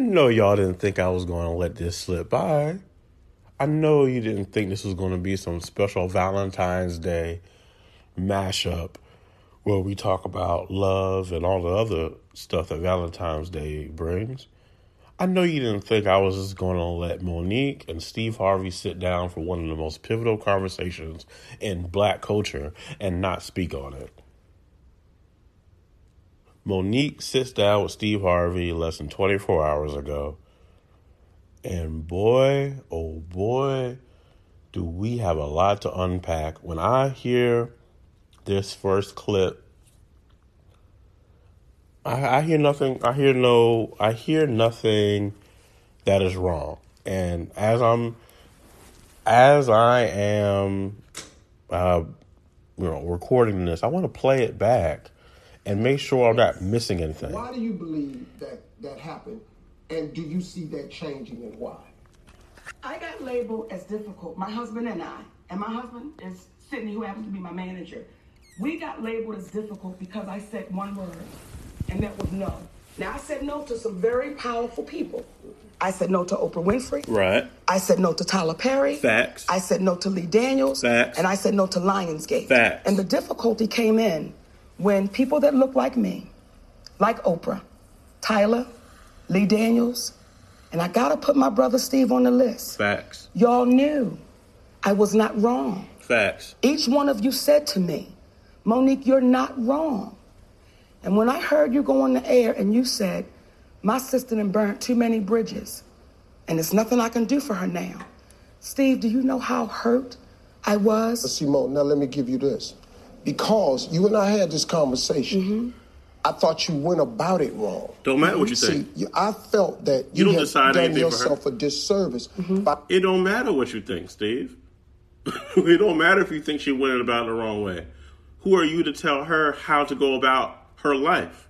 know y'all didn't think I was going to let this slip by. I know you didn't think this was going to be some special Valentine's Day mashup where we talk about love and all the other stuff that Valentine's Day brings. I know you didn't think I was just going to let Mo'Nique and Steve Harvey sit down for one of the most pivotal conversations in black culture and not speak on it. Mo'Nique sits down with Steve Harvey less than 24 hours ago. And boy, oh boy, do we have a lot to unpack. When I hear this first clip, I, I hear nothing. I hear no. I hear nothing that is wrong. And as I'm, as I am, uh, you know, recording this, I want to play it back and make sure I'm not missing anything. Why do you believe that that happened? And do you see that changing and why? I got labeled as difficult. My husband and I, and my husband is Sidney, who happens to be my manager. We got labeled as difficult because I said one word, and that was no. Now I said no to some very powerful people. I said no to Oprah Winfrey. Right. I said no to Tyler Perry. Facts. I said no to Lee Daniels. Facts. And I said no to Lionsgate. Facts. And the difficulty came in when people that look like me, like Oprah, Tyler, Lee Daniels, and I gotta put my brother Steve on the list. Facts. Y'all knew I was not wrong. Facts. Each one of you said to me, Mo'Nique, you're not wrong. And when I heard you go on the air and you said, my sister done burnt too many bridges, and there's nothing I can do for her now. Steve, do you know how hurt I was? Simone, now let me give you this. Because you and I had this conversation, Mm-hmm. I thought you went about it wrong. Don't matter what you See, think. you- I felt that You you, don't had decide done anything for her. yourself a disservice Mm-hmm. by It don't matter what you think, Steve. it don't matter if you think she went about it the wrong way. Who are you to tell her how to go about her life?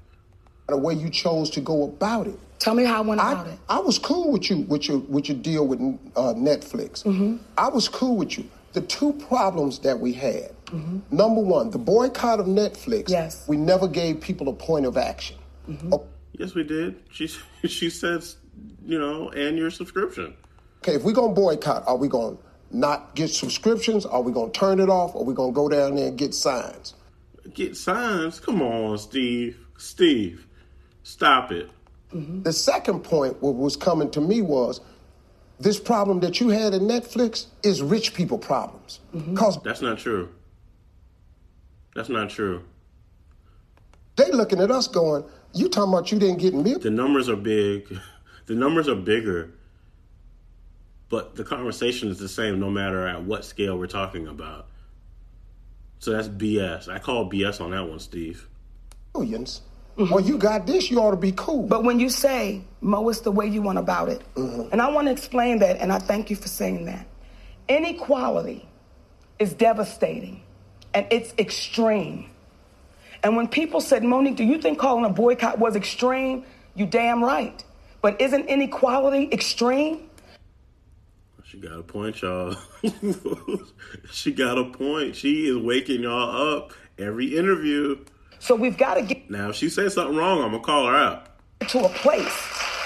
the way you chose to go about it. Tell me how I went about I, it. I was cool with you with your with your deal with uh, Netflix. Mm-hmm. I was cool with you. The two problems that we had. Mm-hmm. Number one, the boycott of Netflix. Yes. We never gave people a point of action. Mm-hmm. Oh, Yes, we did. She she says, you know, and your subscription. Okay, if we're gonna boycott, are we gonna not get subscriptions? Are we gonna turn it off? Are we gonna go down there and get signs? Get signs. Come on, Steve. Steve, stop it. The second point, what was coming to me was this problem that you had in Netflix is rich people problems. Because That's not true. That's not true. they looking at us going, you talking about you didn't get me? The numbers are big. The numbers are bigger. But the conversation is the same no matter at what scale we're talking about. So that's BS. I call BS on that one, Steve. Oh, millions. Well, you got this, you ought to be cool. But when you say, Mo, it's the way you went about it. Mm-hmm. And I want to explain that, and I thank you for saying that. Inequality is devastating, and it's extreme. And when people said, Mo'Nique, do you think calling a boycott was extreme? You damn right. But isn't inequality extreme? She got a point, y'all. she got a point. She is waking y'all up every interview. So we've got to get Now, if she says something wrong, I'm gonna call her out. to a place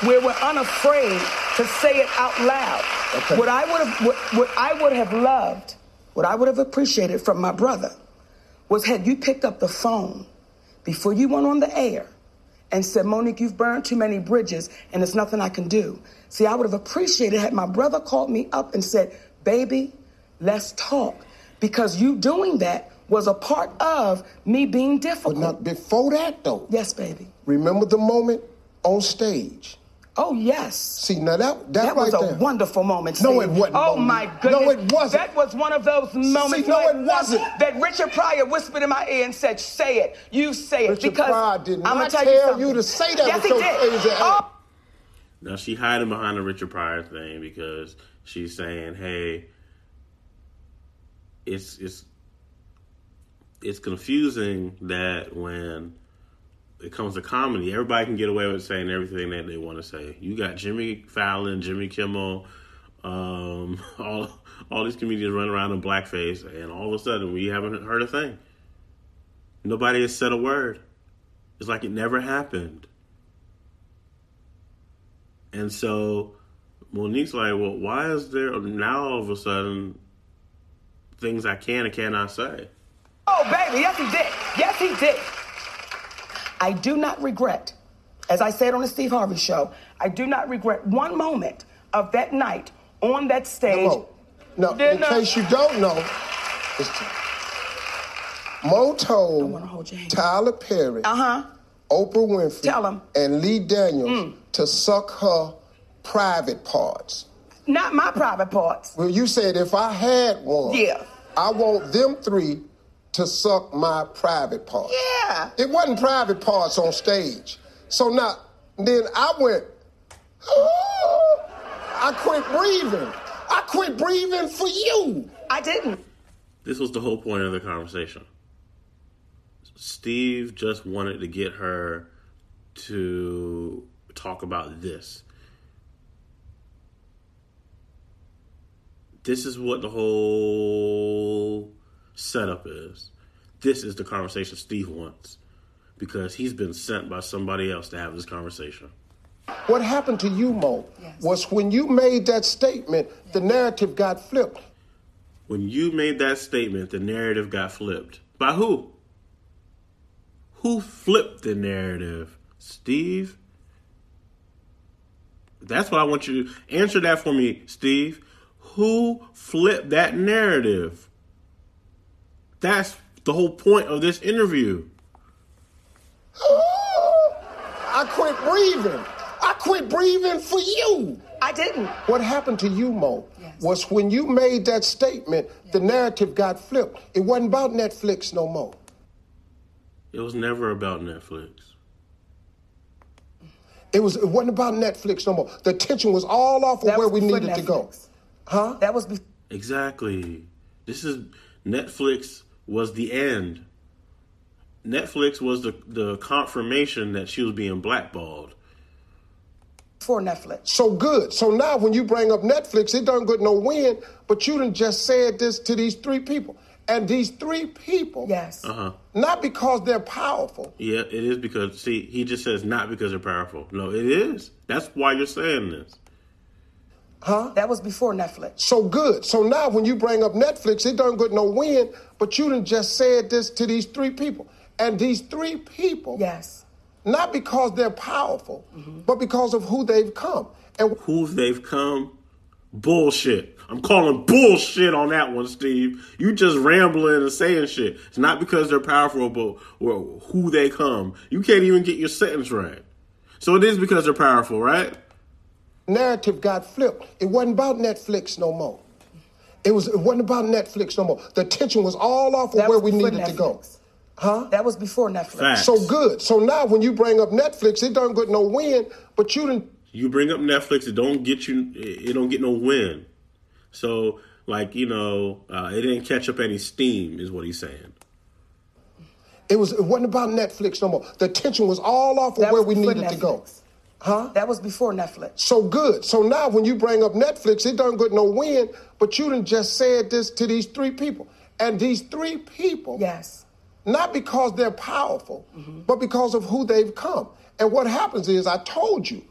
where we're unafraid to say it out loud. Okay. What I would have, what, what I would have loved, what I would have appreciated from my brother, was had you picked up the phone before you went on the air and said, Mo'Nique, you've burned too many bridges and there's nothing I can do. See, I would have appreciated had my brother called me up and said, baby, let's talk. Because you doing that was a part of me being difficult. but not before that, though. yes, baby. Remember the moment on stage? Oh, yes. See, now that that, That right was a there. wonderful moment. No, it wasn't, Oh Mo'Nique. my goodness. No, it wasn't. That was one of those moments. See, no, it wasn't. That Richard Pryor whispered in my ear and said, "Say it. You say it." Richard because Pryor did not I'ma tell, tell something. you to say that Yes, he did. Oh, Now she hiding behind the Richard Pryor thing because she's saying, "Hey, it's it's it's confusing that when it comes to comedy, everybody can get away with saying everything that they want to say. You got Jimmy Fallon, Jimmy Kimmel, um, all all these comedians running around in blackface, and all of a sudden we haven't heard a thing. Nobody has said a word. It's like it never happened. And so Mo'Nique's like, well, why is there now all of a sudden things I can and cannot say? Oh, baby, yes, he did. Yes, he did. I do not regret, as I said on the Steve Harvey show, I do not regret one moment of that night on that stage. Mo, no, in case you don't know, it's Mo wanna told hold your hand. Tyler Perry, Uh-huh. Oprah Winfrey, Tell 'em. and Lee Daniels to suck her private parts. Not my private parts. Well, you said if I had one, Yeah. I want them three to suck my private parts. Yeah. It wasn't private parts on stage. So now, then I went, I quit breathing. I quit breathing for you. I didn't. This was the whole point of the conversation. Steve just wanted to get her to talk about this. This is what the whole setup is. This is the conversation Steve wants because he's been sent by somebody else to have this conversation. What happened to you, Mo, Yes. was when you made that statement, the narrative got flipped. When you made that statement, the narrative got flipped. By who? Who flipped the narrative? Steve? That's what I want you to answer that for me, Steve. Who flipped that narrative? That's the whole point of this interview. I quit breathing. I quit breathing for you. I didn't. What happened to you, Mo, Yes. was when you made that statement, the narrative got flipped. It wasn't about Netflix no more. It was never about Netflix. It was. It wasn't about Netflix no more. The attention was all off of That where we before needed to go. Huh? That was before. Exactly. This is Netflix was the end. Netflix was the, the confirmation that she was being blackballed. For Netflix. So good. So now when you bring up Netflix, it doesn't get no win, but you done just said this to these three people. And these three people, Yes. Uh huh. not because they're powerful, Yeah, it is because see, he just says not because they're powerful. No, it is. That's why you're saying this. Huh? That was before Netflix. So good. So now when you bring up Netflix, it doesn't get no win, but you done just said this to these three people. And these three people, Yes. not because they're powerful, mm-hmm. but because of who they've come. And Who they've come? Bullshit. I'm calling bullshit on that one, Steve. You just rambling and saying shit. It's not because they're powerful, but who they come. You can't even get your sentence right. So it is because they're powerful, right? Narrative got flipped. It wasn't about Netflix no more. It was. It wasn't about Netflix no more. The attention was all off of That where we before needed to go. Huh? That was before Netflix. Facts. So good. So now when you bring up Netflix, it don't get no win, but you didn't. You bring up Netflix, it don't get you. It don't get no win. So like you know, uh, it didn't catch up any steam, is what he's saying. It was. It wasn't about Netflix no more. The attention was all off of That where we before needed to go. Huh? That was before Netflix. So good. So now when you bring up Netflix, it doesn't get no win, but you done just said this to these three people. And these three people, Yes. not because they're powerful, mm-hmm. but because of who they've come. And what happens is, I told you,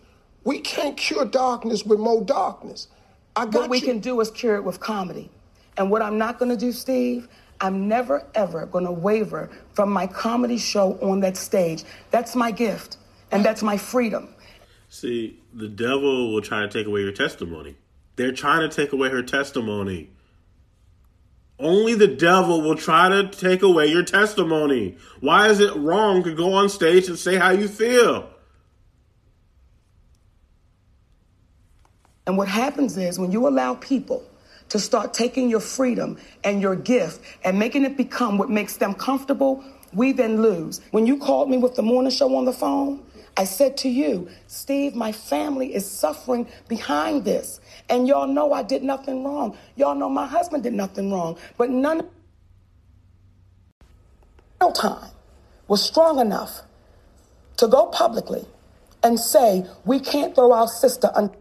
we can't cure darkness with more darkness. I got What we you. can do is cure it with comedy. And what I'm not going to do, Steve, I'm never ever going to waver from my comedy show on that stage. That's my gift, and that's my freedom. See, the devil will try to take away your testimony. They're trying to take away her testimony. Only the devil will try to take away your testimony. Why is it wrong to go on stage and say how you feel? And what happens is when you allow people to start taking your freedom and your gift and making it become what makes them comfortable, we then lose. When you called me with the morning show on the phone, I said to you, Steve, my family is suffering behind this. And y'all know I did nothing wrong. Y'all know my husband did nothing wrong. But none no time was strong enough to go publicly and say, we can't throw our sister under.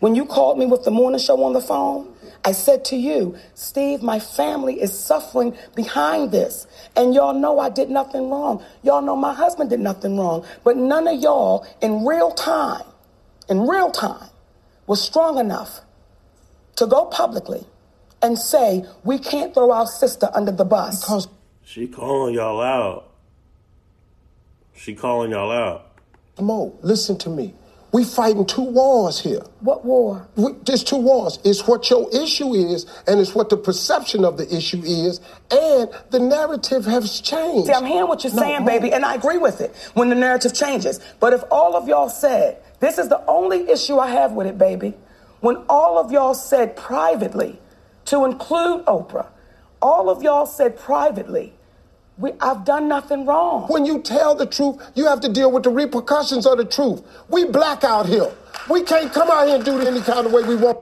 When you called me with the morning show on the phone, I I said to you, Steve, my family is suffering behind this. And y'all know I did nothing wrong. Y'all know my husband did nothing wrong. But none of y'all in real time, in real time, was strong enough to go publicly and say, we can't throw our sister under the bus. Because She calling y'all out. She calling y'all out. Mo, listen to me. We fighting two wars here. What war? We, there's two wars. It's what your issue is, and it's what the perception of the issue is, and the narrative has changed. See, I'm hearing what you're No, saying, baby, and I agree with it when the narrative changes. But if all of y'all said, this is the only issue I have with it, baby, when all of y'all said privately, to include Oprah, all of y'all said privately, we, I've done nothing wrong. When you tell the truth, you have to deal with the repercussions of the truth. We black out here. We can't come out here and do it any kind of way we want.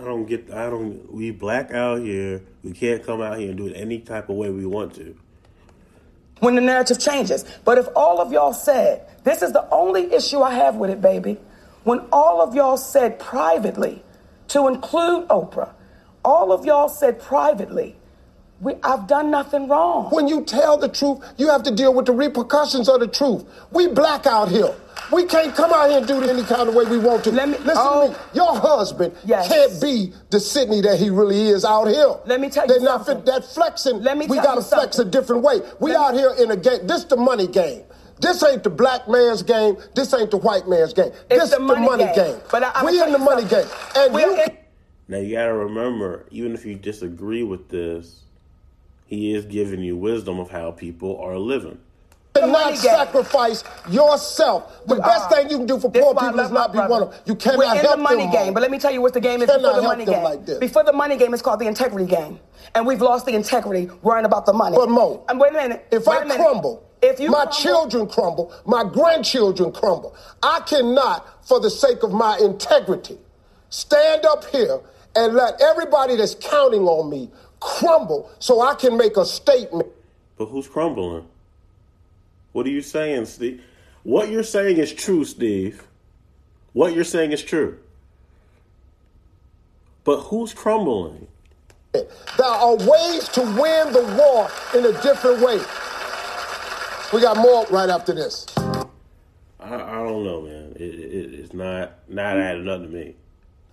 I don't get. I don't. We black out here. We can't come out here and do it any type of way we want to. when the narrative changes. But if all of y'all said, this is the only issue I have with it, baby, when all of y'all said privately, to include Oprah, all of y'all said privately, we, I've done nothing wrong. When you tell the truth, you have to deal with the repercussions of the truth. We black out here. We can't come out here and do it any kind of way we want to. Let me- Listen oh. to me. Your husband Yes. can't be the Sidney that he really is out here. Let me tell you They're not something. fit, that flexing. Let me we gotta you flex a different way. We Let me- out here in a game. This the money game. This ain't the black man's game. This ain't the white man's game. It's this the the money money, game. game. But I- we in the you money game. And We're you in- Now you gotta remember, even if you disagree with this, he is giving you wisdom of how people are living. cannot money game. sacrifice yourself. The We best thing you can do for poor is why I people is not be brother. one of them. You cannot We're in help the money them game, all. but let me tell you what the game is before the money game. like. Before the money game, it's called the integrity game, and we've lost the integrity worrying about the money. But Mo, and wait a minute. If wait I a minute. crumble, if you my crumble- children crumble, my grandchildren crumble. I cannot, for the sake of my integrity, stand up here and let everybody that's counting on me crumble so I can make a statement. But who's crumbling? What are you saying, Steve? What you're saying is true, Steve. What you're saying is true. But who's crumbling? There are ways to win the war in a different way. We got more right after this. I, I don't know, man. It, it, it's not not adding up to me.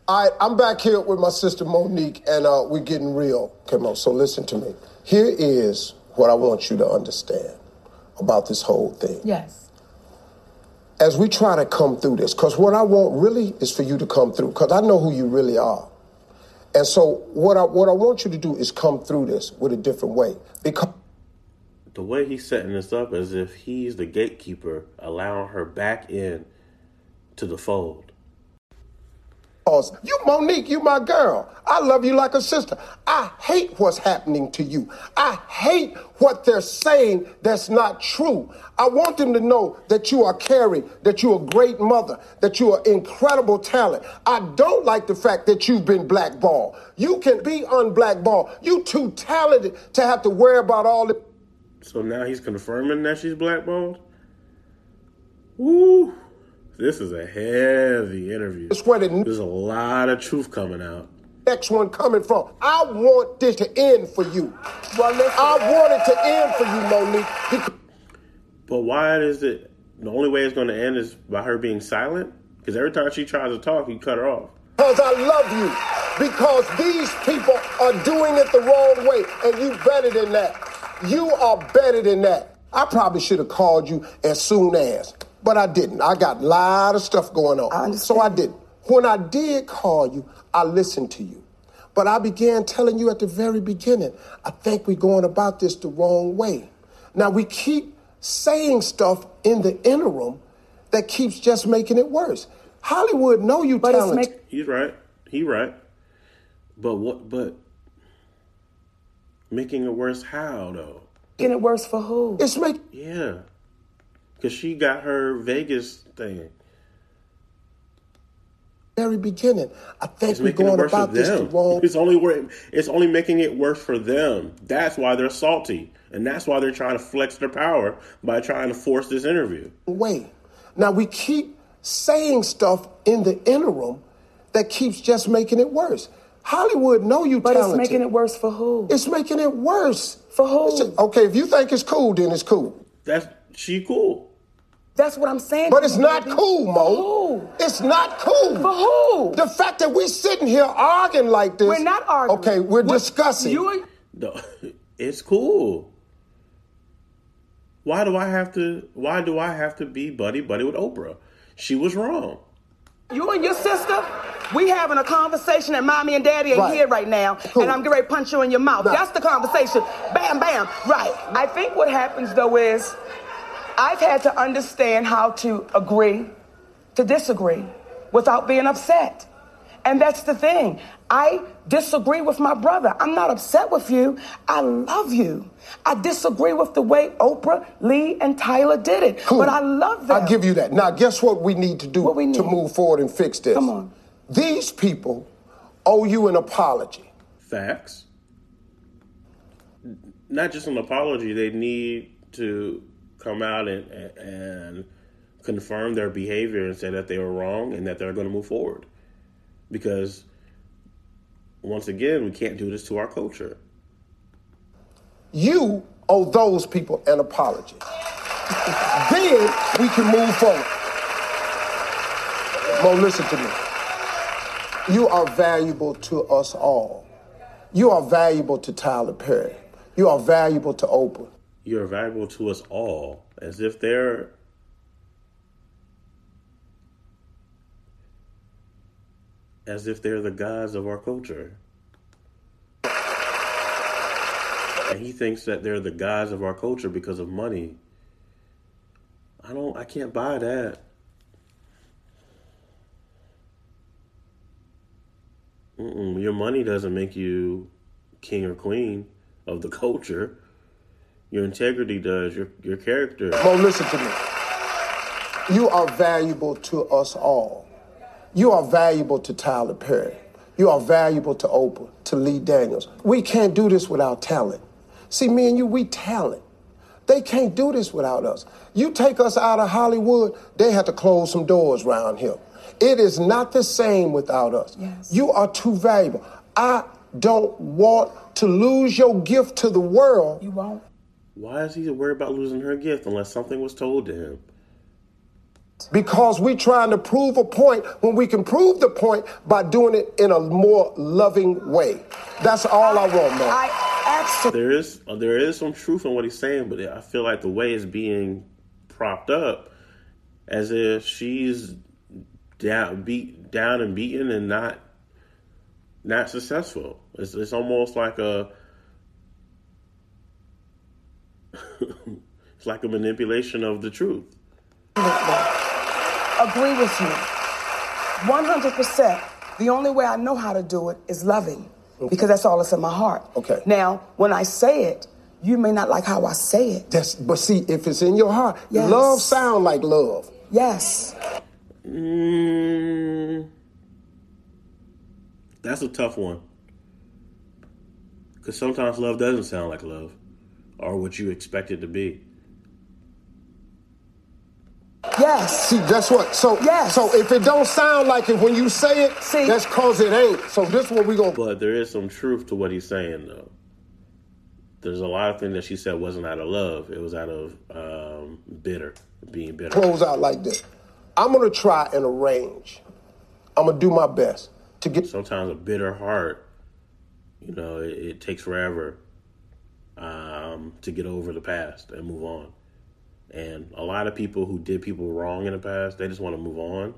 All right, I'm back here with my sister Mo'Nique, and uh, we're getting real. Come on, so listen to me. Here is what I want you to understand about this whole thing. Yes. As we try to come through this, because what I want really is for you to come through, because I know who you really are. And so what I what I want you to do is come through this with a different way. Because The way he's setting this up is if he's the gatekeeper, allowing her back in to the fold. Because you, Mo'Nique, you my girl. I love you like a sister. I hate what's happening to you. I hate what they're saying that's not true. I want them to know that you are caring, that you're a great mother, that you are incredible talent. I don't like the fact that you've been blackballed. You can be unblackballed. You too talented to have to worry about all the So now he's confirming that she's blackballed? Woo! This is a heavy interview. It's where the There's a lot of truth coming out. next one coming from. I want this to end for you. Well, listen. I want it to end for you, Mo'Nique. But why is it the only way it's going to end is by her being silent? Because every time she tries to talk, you cut her off. Because I love you. Because these people are doing it the wrong way. And you better than that. You are better than that. I probably should have called you as soon as, but I didn't. I got a lot of stuff going on. I. So I didn't. When I did call you, I listened to you. But I began telling you at the very beginning, I think we're going about this the wrong way. Now we keep saying stuff in the interim that keeps just making it worse. Hollywood know you But it's talented. make, He's right. He right. But what? But making it worse how though? making it worse for who? It's make Yeah, because she got her Vegas thing. very beginning. I think It's we're making it going about this the wrong It's only wor- It's only making it worse for them. That's why they're salty, and that's why they're trying to flex their power by trying to force this interview. Wait, Now we keep saying stuff in the interim that keeps just making it worse. Hollywood know you But talented. it's making it worse for who? It's making it worse. For who? Just- okay, if you think it's cool, then it's cool. That's she cool. That's what I'm saying. But it's not baby. cool, For Mo. who? It's not cool. For who? The fact that we're sitting here arguing like this. We're not arguing. Okay, we're discussing. You and No, it's cool. Why do I have to? Why do I have to be buddy buddy with Oprah? She was wrong. you and your sister, we having a conversation and mommy and daddy ain't Right. here right now, Cool. and I'm getting ready to punch you in your mouth. Nah. That's the conversation. Bam, bam. Right. I think what happens though is I've had to understand how to agree to disagree without being upset. And that's the thing. I disagree with my brother. I'm not upset with you. I love you. I disagree with the way Oprah, Lee, and Tyler did it. Cool. But I love them. I'll give you that. Now, guess what we need to do What we to move forward and fix this? Come on. These people owe you an apology. Facts. Not just an apology. They need to come out and and confirm their behavior and say that they were wrong and that they're going to move forward. Because once again, we can't do this to our culture. You owe those people an apology. then we can move forward. Mo, listen to me. You are valuable to us all. You are valuable to Tyler Perry. You are valuable to Oprah. You're valuable to us all, as if they're as if they're the gods of our culture. And he thinks that they're the gods of our culture because of money. I don't I can't buy that. Mm-mm, your money doesn't make you king or queen of the culture. Your integrity does. Your your character. Mo, listen to me. You are valuable to us all. You are valuable to Tyler Perry. You are valuable to Oprah, to Lee Daniels. We can't do this without talent. See, me and you, we talent. They can't do this without us. You take us out of Hollywood, they have to close some doors around here. It is not the same without us. Yes. You are too valuable. I don't want to lose your gift to the world You won't. Why is he worried about losing her gift unless something was told to him? because we're trying to prove a point when we can prove the point by doing it in a more loving way. That's all I want, man. I absolutely. There is uh, there is some truth in what he's saying, but I feel like the way it's being propped up, as if she's down, beat down and beaten and not not successful. It's it's almost like a it's like a manipulation of the truth. agree with you. 100%. The only way I know how to do it is loving because that's all that's in my heart. Okay. Now, when I say it, you may not like how I say it. That's, but see, if it's in your heart, Yes. love sound like love. Yes. Mm, that's a tough one. Because sometimes love doesn't sound like love or what you expect it to be. Yes. See, that's what. So, Yes. so if it don't sound like it when you say it, See. that's cause it ain't. So this is what we gonna. But there is some truth to what he's saying, though. There's a lot of things that she said wasn't out of love. It was out of um, bitter, being bitter. close out like this. I'm gonna try and arrange. I'm gonna do my best to get Sometimes a bitter heart, you know, it, it takes forever um, to get over the past and move on. And a lot of people who did people wrong in the past, they just want to move on.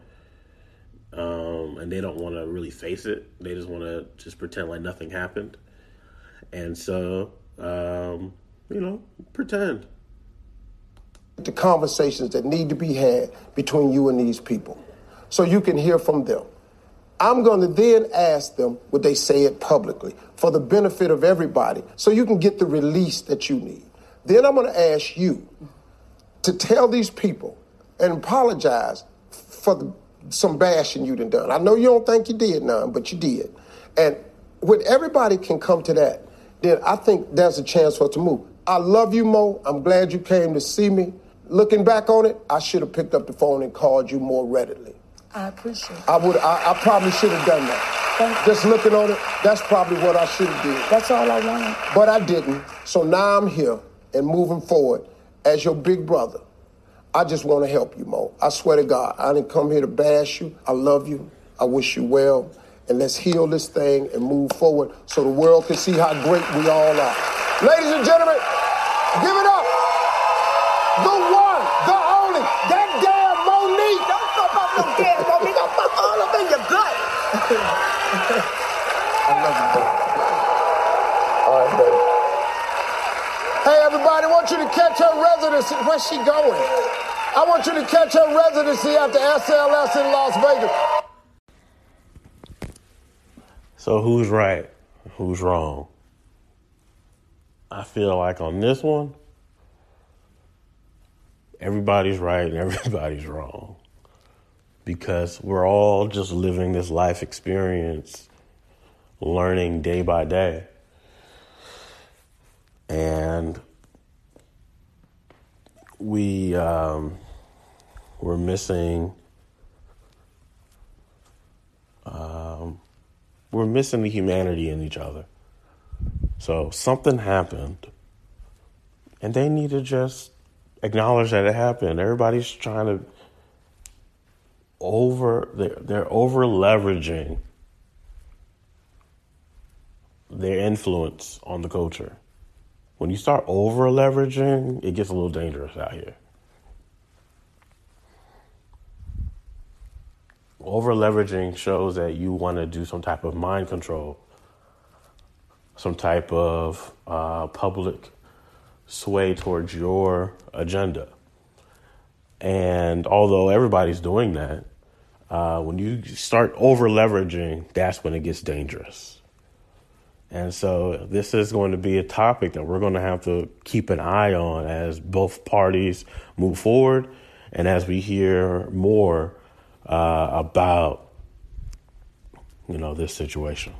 Um, and they don't want to really face it. They just want to just pretend like nothing happened. And so, um, you know, pretend. the conversations that need to be had between you and these people so you can hear from them. I'm going to then ask them would they say it publicly for the benefit of everybody so you can get the release that you need. Then I'm going to ask you to tell these people and apologize for the, some bashing you done done. I know you don't think you did none, but you did. And when everybody can come to that, then I think there's a chance for us to move. I love you, Mo. I'm glad you came to see me. Looking back on it, I should have picked up the phone and called you more readily. I appreciate it. I would. I, I probably should have done that. Thank you. Just looking on it, that's probably what I should have did. That's all I wanted. But I didn't. So now I'm here and moving forward as your big brother. I just want to help you, Mo. I swear to God, I didn't come here to bash you. I love you. I wish you well. And let's heal this thing and move forward so the world can see how great we all are. Ladies and gentlemen, give it up. The only, that damn Mo'Nique. Don't talk about no damn Mo'Nique. I'll fuck all up in your gut. I love you. All right, baby. Hey, everybody, I want you to catch her residency. Where's she going? I want you to catch her residency after SLS in Las Vegas. So who's right? Who's wrong? I feel like on this one, everybody's right and everybody's wrong. Because we're all just living this life experience, learning day by day. And we um, we're missing um, we're missing the humanity in each other. So something happened, and they need to just acknowledge that it happened. Everybody's trying to over they're, they're over leveraging their influence on the culture. When you start over leveraging, it gets a little dangerous out here. Over leveraging shows that you want to do some type of mind control, some type of uh, public sway towards your agenda. And although everybody's doing that, uh, when you start over leveraging, that's when it gets dangerous. And so this is going to be a topic that we're going to have to keep an eye on as both parties move forward and as we hear more uh, about, you know, this situation.